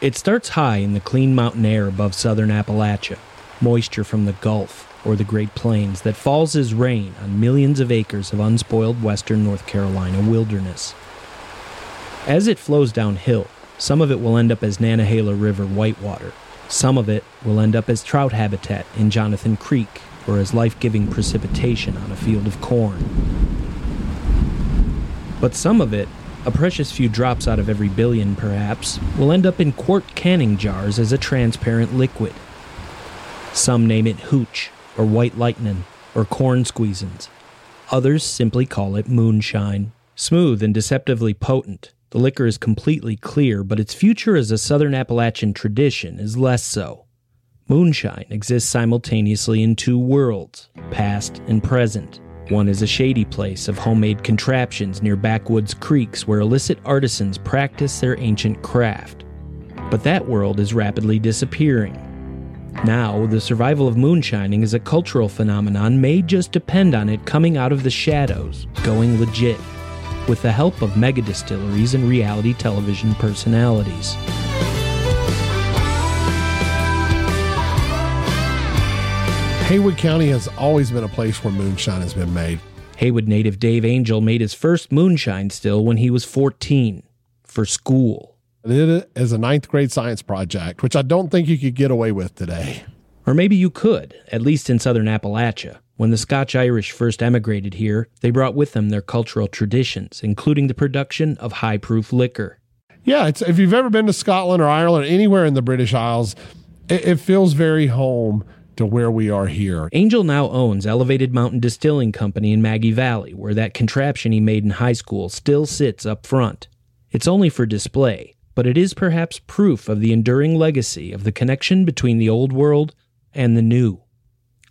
It starts high in the clean mountain air above southern Appalachia, moisture from the Gulf or the Great Plains that falls as rain on millions of acres of unspoiled western North Carolina wilderness. As it flows downhill, some of it will end up as Nantahala River whitewater. Some of it will end up as trout habitat in Jonathan Creek or as life giving precipitation on a field of corn. But some of it a precious few drops out of every billion, perhaps, will end up in quart canning jars as a transparent liquid. Some name it hooch, or white lightning, or corn squeezins. Others simply call it moonshine. Smooth and deceptively potent, the liquor is completely clear, but its future as a Southern Appalachian tradition is less so. Moonshine exists simultaneously in two worlds, past and present. One is a shady place of homemade contraptions near backwoods creeks where illicit artisans practice their ancient craft. But that world is rapidly disappearing. Now, the survival of moonshining is a cultural phenomenon may just depend on it coming out of the shadows, going legit, with the help of mega distilleries and reality television personalities. Haywood County has always been a place where moonshine has been made. Haywood native Dave Angel made his first moonshine still when he was 14 for school. It as a ninth grade science project, which I don't think you could get away with today. Or maybe you could, at least in southern Appalachia. When the Scotch Irish first emigrated here, they brought with them their cultural traditions, including the production of high proof liquor. Yeah, if you've ever been to Scotland or Ireland anywhere in the British Isles, it, it feels very home to where we are here. Angel now owns Elevated Mountain Distilling Company in Maggie Valley, where that contraption he made in high school still sits up front. It's only for display, but it is perhaps proof of the enduring legacy of the connection between the old world and the new.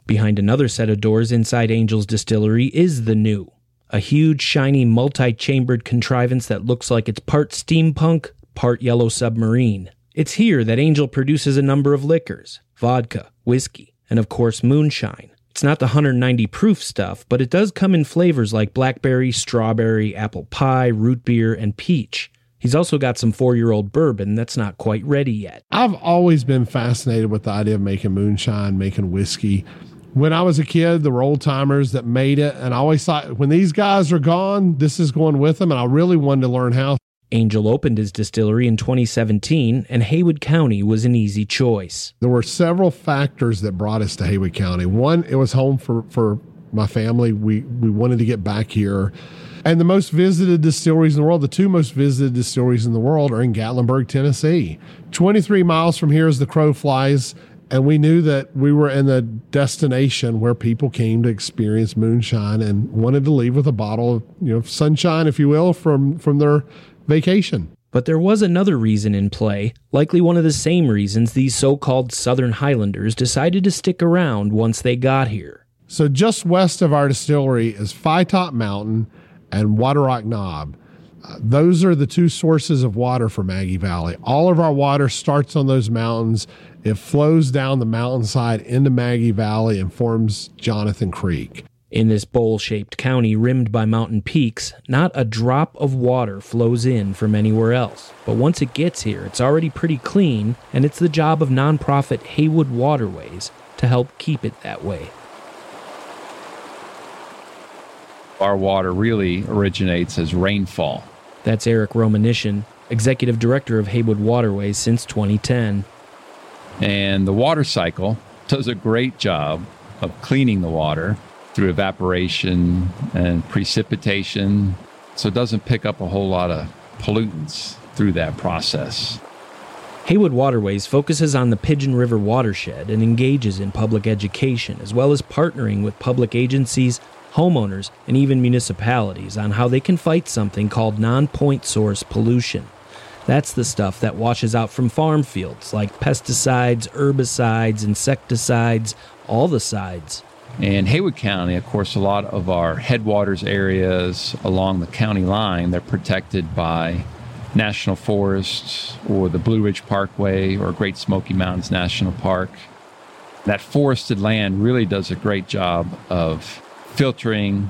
Behind another set of doors inside Angel's distillery is the new, a huge, shiny, multi chambered contrivance that looks like it's part steampunk, part yellow submarine. It's here that Angel produces a number of liquors vodka, whiskey, and of course, moonshine. It's not the 190 proof stuff, but it does come in flavors like blackberry, strawberry, apple pie, root beer, and peach. He's also got some four year old bourbon that's not quite ready yet. I've always been fascinated with the idea of making moonshine, making whiskey. When I was a kid, there were old timers that made it, and I always thought when these guys are gone, this is going with them, and I really wanted to learn how. Angel opened his distillery in 2017, and Haywood County was an easy choice. There were several factors that brought us to Haywood County. One, it was home for, for my family. We, we wanted to get back here. And the most visited distilleries in the world, the two most visited distilleries in the world, are in Gatlinburg, Tennessee. 23 miles from here is the crow flies. And we knew that we were in the destination where people came to experience moonshine and wanted to leave with a bottle of, you know, sunshine, if you will, from, from their vacation. But there was another reason in play, likely one of the same reasons these so called Southern Highlanders decided to stick around once they got here. So, just west of our distillery is Top Mountain and Waterrock Knob. Uh, those are the two sources of water for Maggie Valley. All of our water starts on those mountains. It flows down the mountainside into Maggie Valley and forms Jonathan Creek. In this bowl shaped county rimmed by mountain peaks, not a drop of water flows in from anywhere else. But once it gets here, it's already pretty clean, and it's the job of nonprofit Haywood Waterways to help keep it that way. Our water really originates as rainfall. That's Eric Romaniszyn, Executive Director of Haywood Waterways since 2010. And the water cycle does a great job of cleaning the water through evaporation and precipitation. So it doesn't pick up a whole lot of pollutants through that process. Haywood Waterways focuses on the Pigeon River watershed and engages in public education, as well as partnering with public agencies, homeowners, and even municipalities on how they can fight something called non point source pollution. That's the stuff that washes out from farm fields, like pesticides, herbicides, insecticides, all the sides. In Haywood County, of course, a lot of our headwaters areas along the county line, they're protected by national forests or the Blue Ridge Parkway or Great Smoky Mountains National Park. That forested land really does a great job of filtering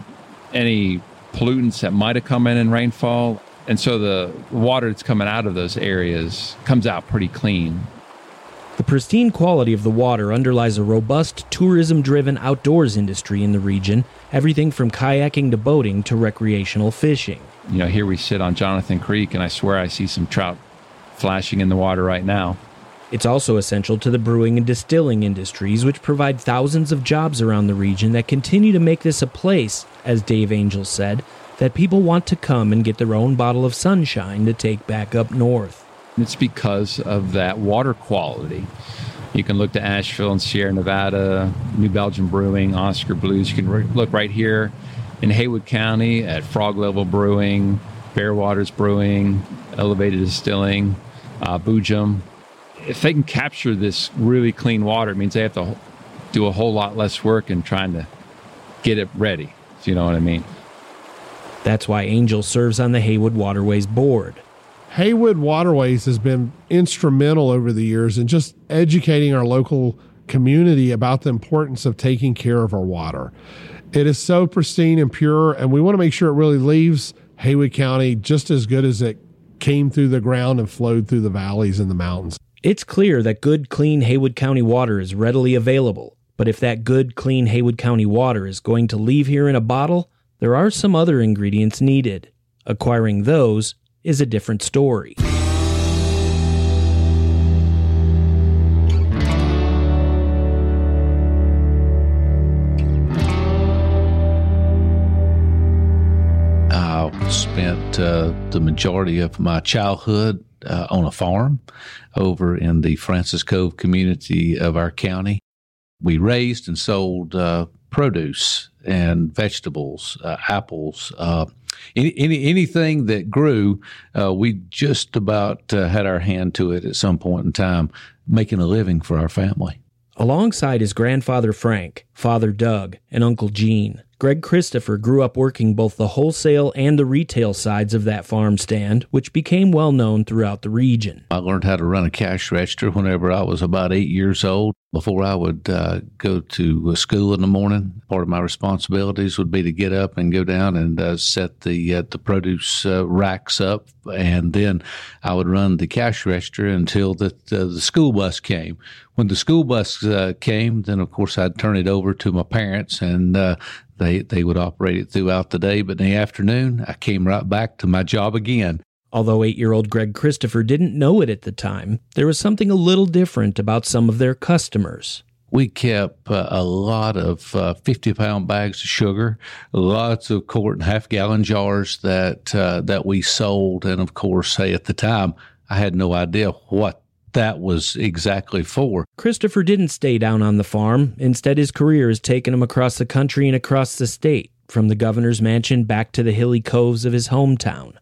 any pollutants that might have come in in rainfall. And so the water that's coming out of those areas comes out pretty clean. The pristine quality of the water underlies a robust, tourism driven outdoors industry in the region, everything from kayaking to boating to recreational fishing. You know, here we sit on Jonathan Creek, and I swear I see some trout flashing in the water right now. It's also essential to the brewing and distilling industries, which provide thousands of jobs around the region that continue to make this a place, as Dave Angel said, that people want to come and get their own bottle of sunshine to take back up north. It's because of that water quality. You can look to Asheville and Sierra Nevada, New Belgium Brewing, Oskar Blues. You can re- look right here in Haywood County at Frog Level Brewing, BearWaters Brewing, Elevated Distilling, uh, Boojum. If they can capture this really clean water, it means they have to do a whole lot less work in trying to get it ready. So you know what I mean? That's why Angel serves on the Haywood Waterways Board. Haywood Waterways has been instrumental over the years in just educating our local community about the importance of taking care of our water. It is so pristine and pure, and we want to make sure it really leaves Haywood County just as good as it came through the ground and flowed through the valleys and the mountains. It's clear that good, clean Haywood County water is readily available, but if that good, clean Haywood County water is going to leave here in a bottle, there are some other ingredients needed. Acquiring those is a different story. I spent uh, the majority of my childhood uh, on a farm over in the Francis Cove community of our county. We raised and sold uh, produce and vegetables, uh, apples, uh, any, any, anything that grew. Uh, we just about uh, had our hand to it at some point in time, making a living for our family. Alongside his grandfather Frank, father Doug, and Uncle Gene, Greg Christopher grew up working both the wholesale and the retail sides of that farm stand, which became well known throughout the region. I learned how to run a cash register whenever I was about eight years old. Before I would uh, go to school in the morning, part of my responsibilities would be to get up and go down and uh, set the uh, the produce uh, racks up, and then I would run the cash register until the the school bus came. When the school bus uh, came, then of course I'd turn it over to my parents, and uh, they they would operate it throughout the day. But in the afternoon, I came right back to my job again. Although eight year old Greg Christopher didn't know it at the time, there was something a little different about some of their customers. We kept uh, a lot of uh, 50 pound bags of sugar, lots of quart and half gallon jars that, uh, that we sold. And of course, hey, at the time, I had no idea what that was exactly for. Christopher didn't stay down on the farm. Instead, his career has taken him across the country and across the state, from the governor's mansion back to the hilly coves of his hometown.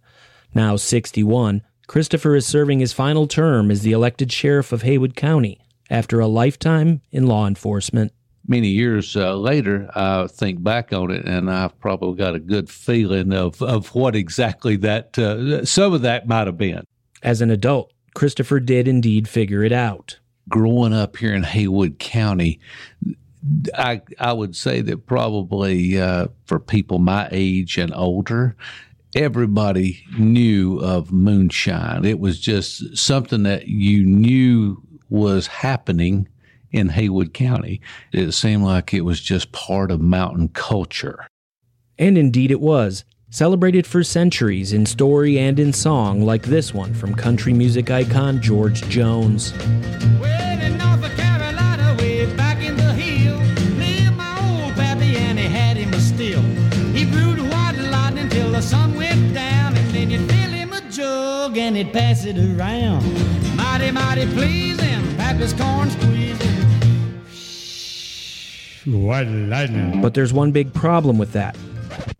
Now 61, Christopher is serving his final term as the elected sheriff of Haywood County after a lifetime in law enforcement. Many years uh, later, I think back on it, and I've probably got a good feeling of, of what exactly that uh, some of that might have been. As an adult, Christopher did indeed figure it out. Growing up here in Haywood County, I I would say that probably uh, for people my age and older, everybody knew of moonshine. It was just something that you knew was happening in Haywood County. It seemed like it was just part of mountain culture. And indeed it was, celebrated for centuries in story and in song, like this one from country music icon George Jones. Well, in North Carolina, way back in the hill, lived my old pappy and he had him a still. He brewed white lightning till the sun went down, and then you'd fill him a jug and he'd pass it around. Mighty, mighty pleasing, pappy's corn squeezing. White lightning. But there's one big problem with that,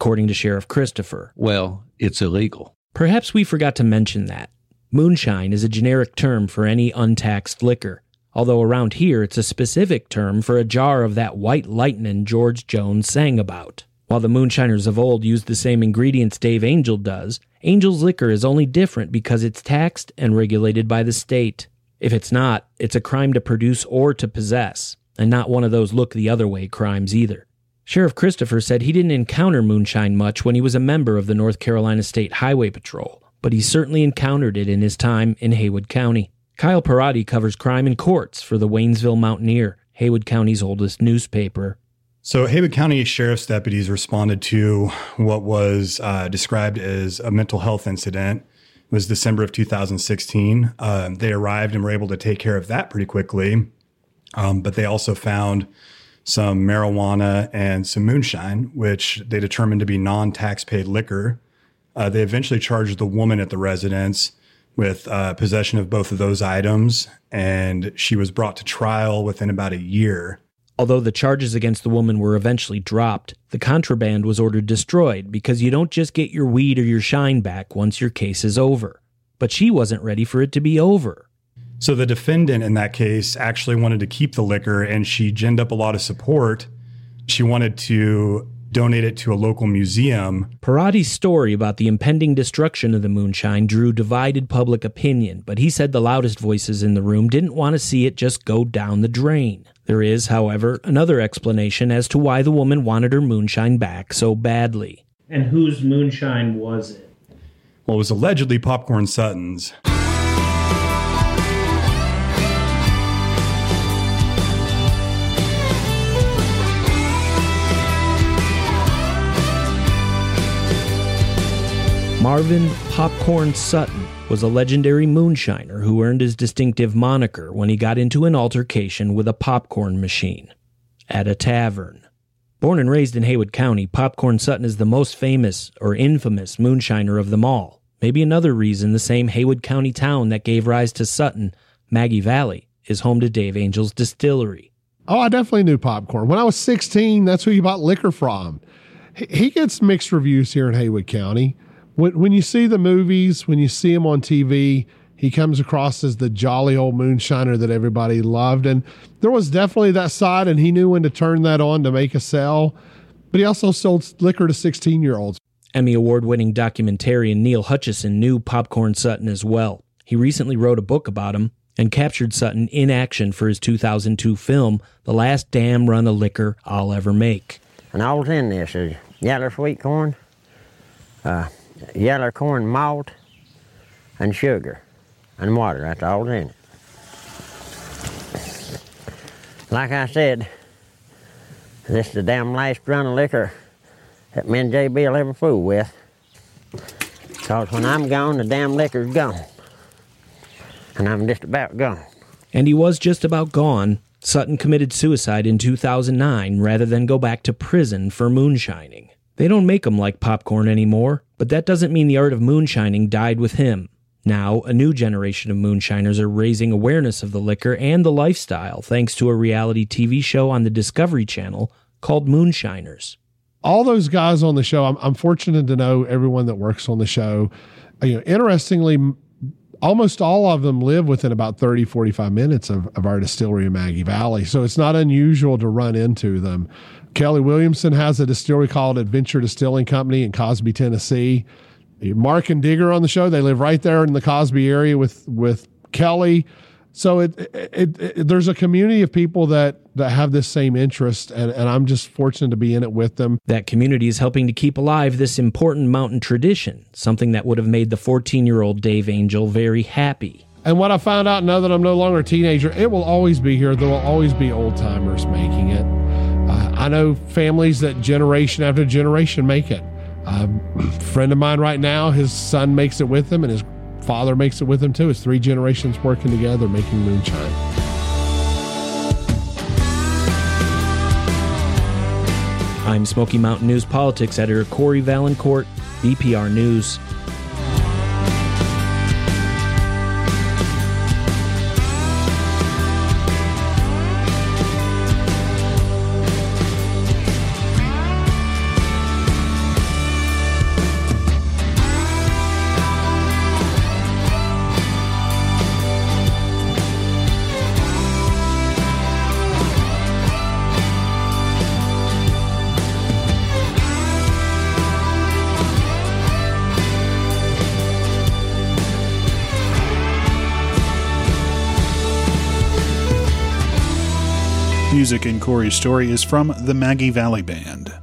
according to Sheriff Christopher. Well, it's illegal. Perhaps we forgot to mention that. Moonshine is a generic term for any untaxed liquor, although around here it's a specific term for a jar of that white lightning George Jones sang about. While the moonshiners of old used the same ingredients Dave Angel does, Angel's liquor is only different because it's taxed and regulated by the state. If it's not, it's a crime to produce or to possess, and not one of those look the other way crimes either. Sheriff Christopher said he didn't encounter moonshine much when he was a member of the North Carolina State Highway Patrol, but he certainly encountered it in his time in Haywood County. Kyle Perrotti covers crime in courts for the Waynesville Mountaineer, Haywood County's oldest newspaper. So, Haywood County Sheriff's deputies responded to what was uh, described as a mental health incident. It was December of 2016. Uh, they arrived and were able to take care of that pretty quickly. Um, but they also found some marijuana and some moonshine, which they determined to be non tax paid liquor. Uh, they eventually charged the woman at the residence with uh, possession of both of those items, and she was brought to trial within about a year. Although the charges against the woman were eventually dropped, the contraband was ordered destroyed because you don't just get your weed or your shine back once your case is over. But she wasn't ready for it to be over. So the defendant in that case actually wanted to keep the liquor and she ginned up a lot of support. She wanted to donate it to a local museum. Perrotti's story about the impending destruction of the moonshine drew divided public opinion, but he said the loudest voices in the room didn't want to see it just go down the drain. There is, however, another explanation as to why the woman wanted her moonshine back so badly. And whose moonshine was it? Well, it was allegedly Popcorn Sutton's. Marvin Popcorn Sutton was a legendary moonshiner who earned his distinctive moniker when he got into an altercation with a popcorn machine at a tavern. Born and raised in Haywood County, Popcorn Sutton is the most famous or infamous moonshiner of them all. Maybe another reason the same Haywood County town that gave rise to Sutton, Maggie Valley, is home to Dave Angel's distillery. Oh, I definitely knew popcorn. When I was 16, that's who you bought liquor from. He, gets mixed reviews here in Haywood County. When, when you see the movies, when you see him on TV, he comes across as the jolly old moonshiner that everybody loved. And there was definitely that side, and he knew when to turn that on to make a sell. But he also sold liquor to 16 year olds. Emmy Award winning documentarian Neal Hutcheson knew Popcorn Sutton as well. He recently wrote a book about him and captured Sutton in action for his 2002 film, The Last Damn Run of Liquor I'll Ever Make. And all's in this is yellow sweet corn, uh, yellow corn malt, and sugar, and water. That's all in it. Like I said, this is the damn last run of liquor that me and JB will ever fool with. Because when I'm gone, the damn liquor's gone. And I'm just about gone. And he was just about gone. Sutton committed suicide in 2009 rather than go back to prison for moonshining. They don't make 'em like popcorn anymore, but that doesn't mean the art of moonshining died with him. Now, a new generation of moonshiners are raising awareness of the liquor and the lifestyle thanks to a reality TV show on the Discovery Channel called Moonshiners. all those guys on the show, I'm, I'm fortunate to know everyone that works on the show. You know, interestingly, almost all of them live within about 30, 45 minutes of, of our distillery in Maggie Valley. So it's not unusual to run into them. Kelly Williamson has a distillery called Adventure Distilling Company in Cosby, Tennessee. Mark and Digger on the show, they live right there in the Cosby area with, with Kelly. So it, it, it, there's a community of people that, that have this same interest, and, and I'm just fortunate to be in it with them. That community is helping to keep alive this important mountain tradition, something that would have made the 14 year old Dave Angel very happy. And what I found out now that I'm no longer a teenager, it will always be here. There will always be old timers making it. I know families that generation after generation make it. A friend of mine right now, his son makes it with him, and his father makes it with him too. It's three generations working together making moonshine. I'm Smoky Mountain News Politics editor Cory Vaillancourt, BPR News. Music in Cory's story is from the Maggie Valley Band.